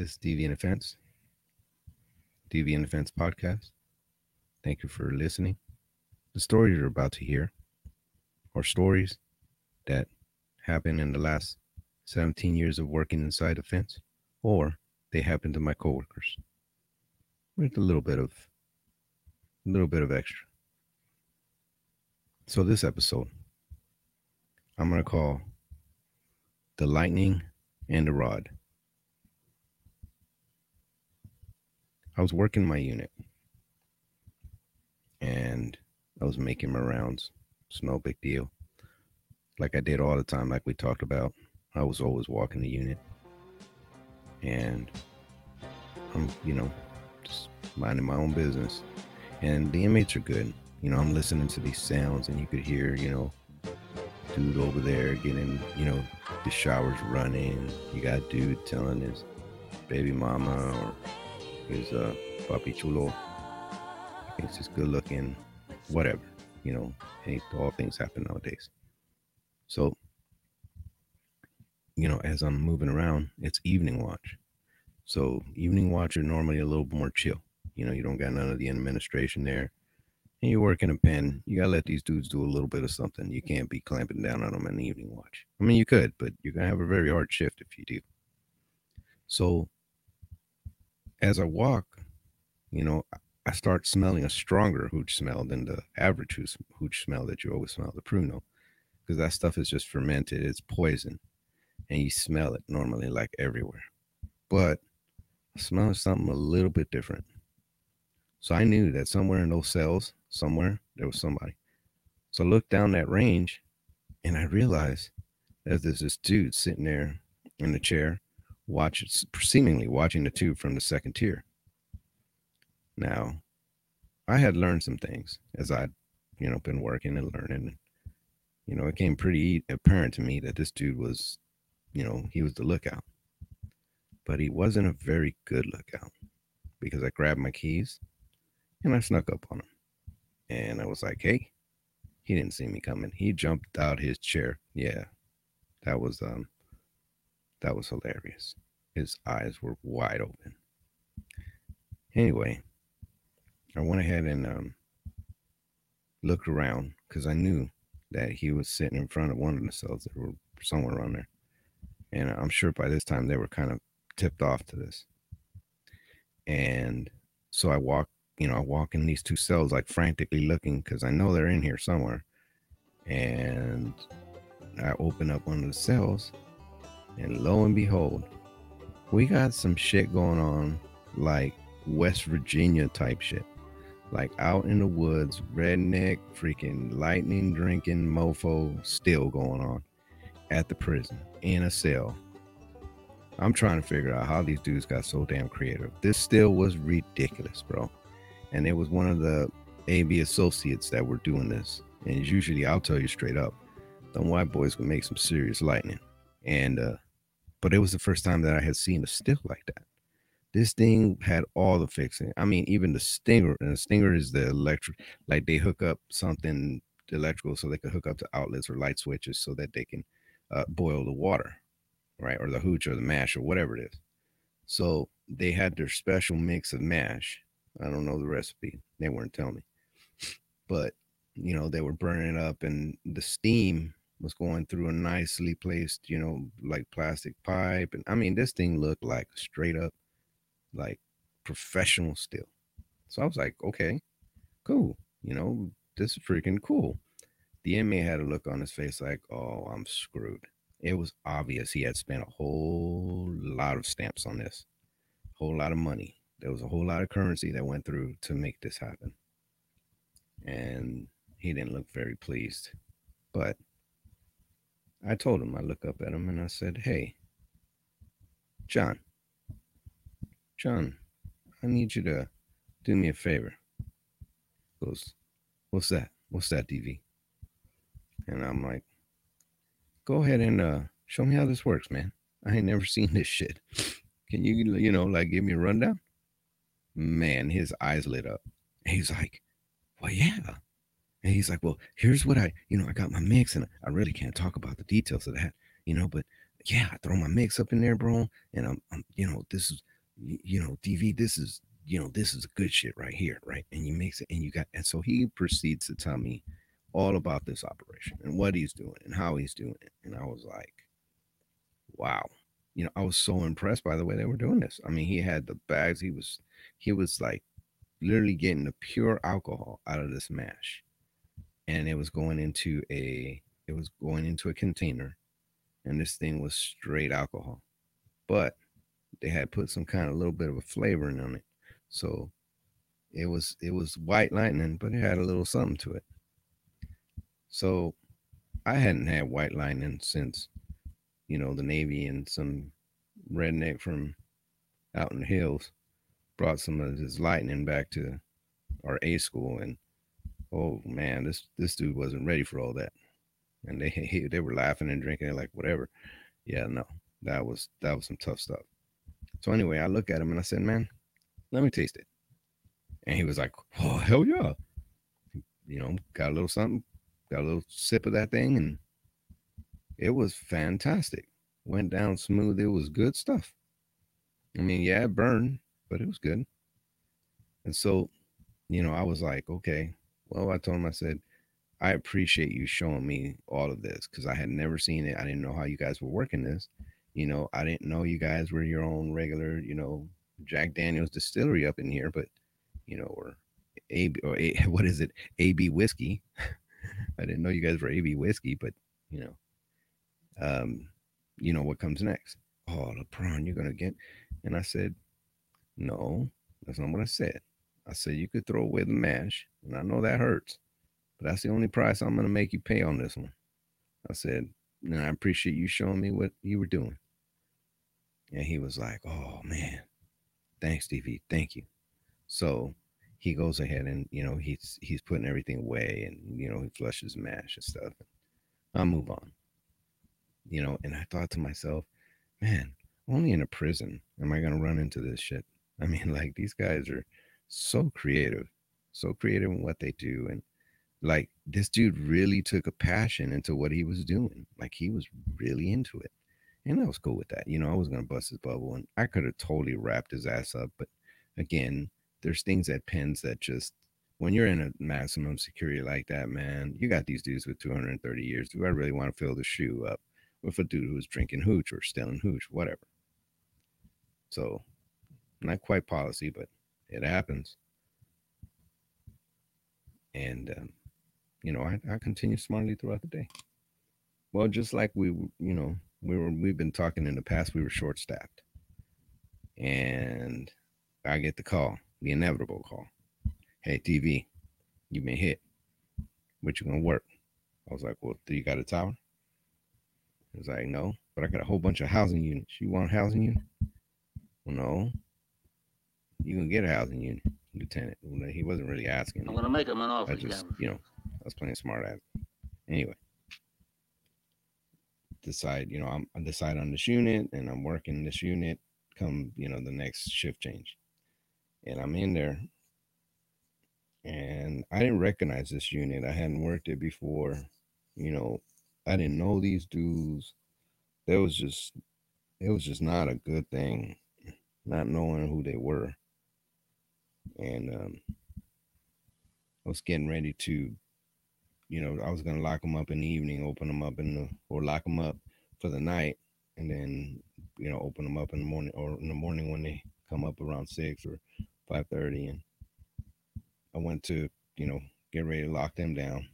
This is Deviant Offense, Deviant Offense podcast. Thank you for listening. The stories you're about to hear are stories that happened in the last 17 years of working inside a fence, or they happened to my coworkers with a little bit of a little bit of extra. So this episode, I'm gonna call the lightning and the rod. I was working my unit and I was making my rounds. It's no big deal. Like I did all the time, like we talked about. I was always walking the unit. And I'm, you know, just minding my own business. And the inmates are good. You know, I'm listening to these sounds and you could hear, you know, dude over there getting, you know, the showers running. You got dude telling his baby mama or his uh papi chulo. Thinks he's good looking, whatever. You know, hey, all things happen nowadays. So, you know, as I'm moving around, it's evening watch. So evening watch are normally a little more chill. You know, you don't got none of the administration there and you work in a pen, you gotta let these dudes do a little bit of something. You can't be clamping down on them in the evening watch. I mean, you could, but you're gonna have a very hard shift if you do. So, as I walk, you know, I start smelling a stronger hooch smell than the average hooch smell that you always smell, the pruno, because that stuff is just fermented. It's poison, and you smell it normally like everywhere. But I smell something a little bit different. So I knew that somewhere in those cells, somewhere, there was somebody. So I looked down that range and I realized that there's this dude sitting there in the chair, watching, seemingly watching the tube from the second tier. Now, I had learned some things as I'd, you know, been working and learning. You know, it came pretty apparent to me that this dude was, you know, he was the lookout. But he wasn't a very good lookout because I grabbed my keys and I snuck up on him. And I was like, hey, he didn't see me coming. He jumped out his chair. Yeah. That was um that was hilarious. His eyes were wide open. Anyway, I went ahead and um looked around because I knew that he was sitting in front of one of the cells that were somewhere around there. And I'm sure by this time they were kind of tipped off to this. And so I walk, you know, I walk in these two cells like frantically looking because I know they're in here somewhere. And I open up one of the cells, and lo and behold, we got some shit going on like West Virginia type shit. Like out in the woods, redneck, freaking lightning drinking mofo still going on at the prison in a cell. I'm trying to figure out how these dudes got so damn creative. This still was ridiculous, bro and it was one of the AB associates that were doing this. And usually, I'll tell you straight up, the white boys would make some serious lightning. And uh, but it was the first time that I had seen a still like that. This thing had all the fixing. I mean, even the stinger, and the stinger is the electric, like they hook up something electrical so they can hook up to outlets or light switches so that they can uh, boil the water, right? Or the hooch or the mash or whatever it is. So they had their special mix of mash I don't know the recipe. They weren't telling me. But, you know, they were burning it up and the steam was going through a nicely placed, you know, like plastic pipe. And I mean, this thing looked like straight up like professional still. So I was like, okay, cool. You know, this is freaking cool. The inmate had a look on his face like, oh, I'm screwed. It was obvious he had spent a whole lot of stamps on this, whole lot of money there was a whole lot of currency that went through to make this happen. And he didn't look very pleased. But I told him, I look up at him and I said, Hey, John, John, I need you to do me a favor. He goes, What's that? What's that, DV? And I'm like, Go ahead and uh, show me how this works, man. I ain't never seen this shit. Can you, you know, like give me a rundown? man, his eyes lit up. He's like, well, yeah. And he's like, well, here's what I, you know, I got my mix and I really can't talk about the details of that, you know, but yeah, I throw my mix up in there, bro. And I'm, I'm, you know, this is, you know, DV, this is, you know, this is good shit right here, right? And you mix it and you got, and so he proceeds to tell me all about this operation and what he's doing and how he's doing it. And I was like, wow. You know, I was so impressed by the way they were doing this. I mean, he had the bags, he was, he was like literally getting the pure alcohol out of this mash. And it was going into a, it was going into a container and this thing was straight alcohol. But they had put some kind of little bit of a flavoring on it. So it was it was white lightning, but it had a little something to it. So I hadn't had white lightning since, you know, the Navy and some redneck from out in the hills brought some of his lightning back to our A school and oh man, this this dude wasn't ready for all that and they they were laughing and drinking like whatever. Yeah, no, that was that was some tough stuff. So anyway, I look at him and I said, "Man, let me taste it." And he was like, "Oh hell yeah!" You know, got a little something, got a little sip of that thing, and it was fantastic. Went down smooth. It was good stuff. I mean, yeah, it burned, but it was good. And so, you know, I was like, okay. Well, I told him, I said, I appreciate you showing me all of this because I had never seen it. I didn't know how you guys were working this. You know, I didn't know you guys were your own regular, you know, Jack Daniels distillery up in here, but you know, or A or A, what is it? AB whiskey. I didn't know you guys were AB whiskey, but you know, um, you know what comes next. Oh, the prawn you're gonna get. And I said, No, that's not what I said. I said you could throw away the mash, and I know that hurts but that's the only price I'm going to make you pay on this one. I said, and I appreciate you showing me what you were doing. And he was like, oh man, thanks, DV. Thank you. So he goes ahead and, you know, he's, he's putting everything away and, you know, he flushes mash and stuff. I'll move on, you know, and I thought to myself, man, only in a prison am I going to run into this shit. I mean, like these guys are so creative, so creative in what they do. And, like this dude really took a passion into what he was doing. Like he was really into it. And I was cool with that. You know, I was gonna bust his bubble and I could have totally wrapped his ass up. But again, there's things at pens that just when you're in a maximum security like that, man, you got these dudes with 230 years. Do I really want to fill the shoe up with a dude who's drinking hooch or stealing hooch, whatever? So, not quite policy, but it happens. And um, you know, I, I continue smartly throughout the day. Well, just like we, you know, we were, we've been talking in the past, we were short staffed. And I get the call, the inevitable call. Hey, DV, you've been hit. What you gonna work? I was like, well, do you got a tower? He was like, no, but I got a whole bunch of housing units. You want housing unit? Well, no. You can get a housing unit, Lieutenant. He wasn't really asking. I'm gonna make him an offer. I just, you know, I was playing smart ass. Anyway, decide, you know, I'm I decide on this unit and I'm working this unit come, you know, the next shift change. And I'm in there and I didn't recognize this unit. I hadn't worked it before. You know, I didn't know these dudes. There was just it was just not a good thing not knowing who they were. And um I was getting ready to you know, I was gonna lock them up in the evening, open them up in the or lock them up for the night, and then you know open them up in the morning or in the morning when they come up around six or five thirty. And I went to you know get ready to lock them down,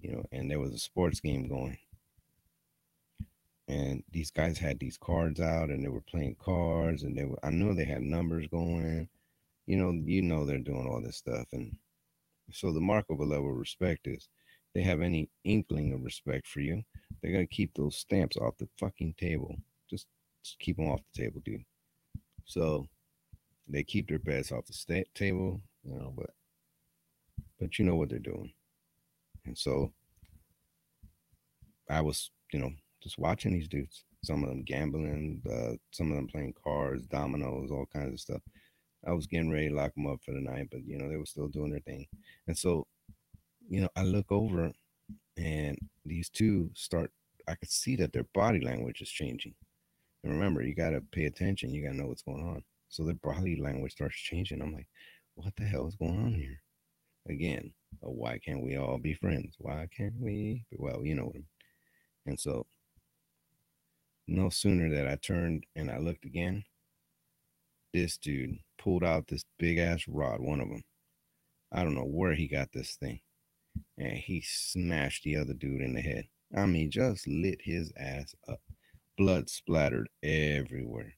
you know, and there was a sports game going. And these guys had these cards out and they were playing cards and they were I know they had numbers going. You know, you know they're doing all this stuff and so the mark of a level of respect is they have any inkling of respect for you, they're gonna keep those stamps off the fucking table. Just, just keep them off the table, dude. So they keep their bets off the sta- table, you know, but but you know what they're doing. And so I was, you know, just watching these dudes. Some of them gambling, uh, some of them playing cards, dominoes, all kinds of stuff. I was getting ready to lock them up for the night, but you know, they were still doing their thing. And so, you know, I look over and these two start I could see that their body language is changing. And remember, you got to pay attention. You got to know what's going on. So their body language starts changing. I'm like, what the hell is going on here? Again, why can't we all be friends? Why can't we? Well, you know what I mean. And so, no sooner that I turned and I looked again, this dude pulled out this big ass rod, one of them. I don't know where he got this thing. And he smashed the other dude in the head. I mean, just lit his ass up. Blood splattered everywhere.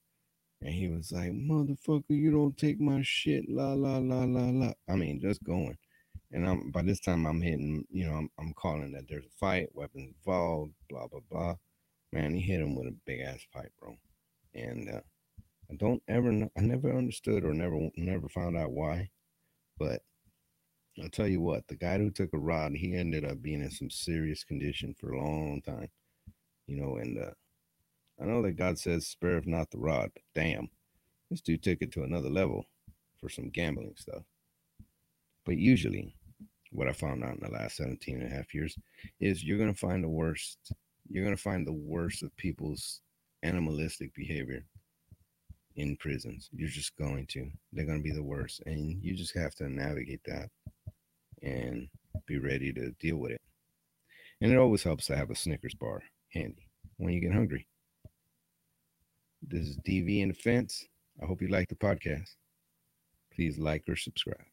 And he was like, motherfucker, you don't take my shit. La la la la la. I mean, just going. And I'm by this time I'm hitting, you know, I'm, I'm calling that there's a fight, weapons involved, blah blah blah. Man, he hit him with a big ass pipe, bro. And uh, I don't ever, I never understood or never, never found out why. But I'll tell you what, the guy who took a rod, he ended up being in some serious condition for a long time. You know, and uh, I know that God says, spare if not the rod, but damn, this dude took it to another level for some gambling stuff. But usually, what I found out in the last 17 and a half years is you're going to find the worst, you're going to find the worst of people's animalistic behavior in prisons. You're just going to. They're going to be the worst. And you just have to navigate that and be ready to deal with it. And it always helps to have a Snickers bar handy when you get hungry. This is DV and the Fence. I hope you like the podcast. Please like or subscribe.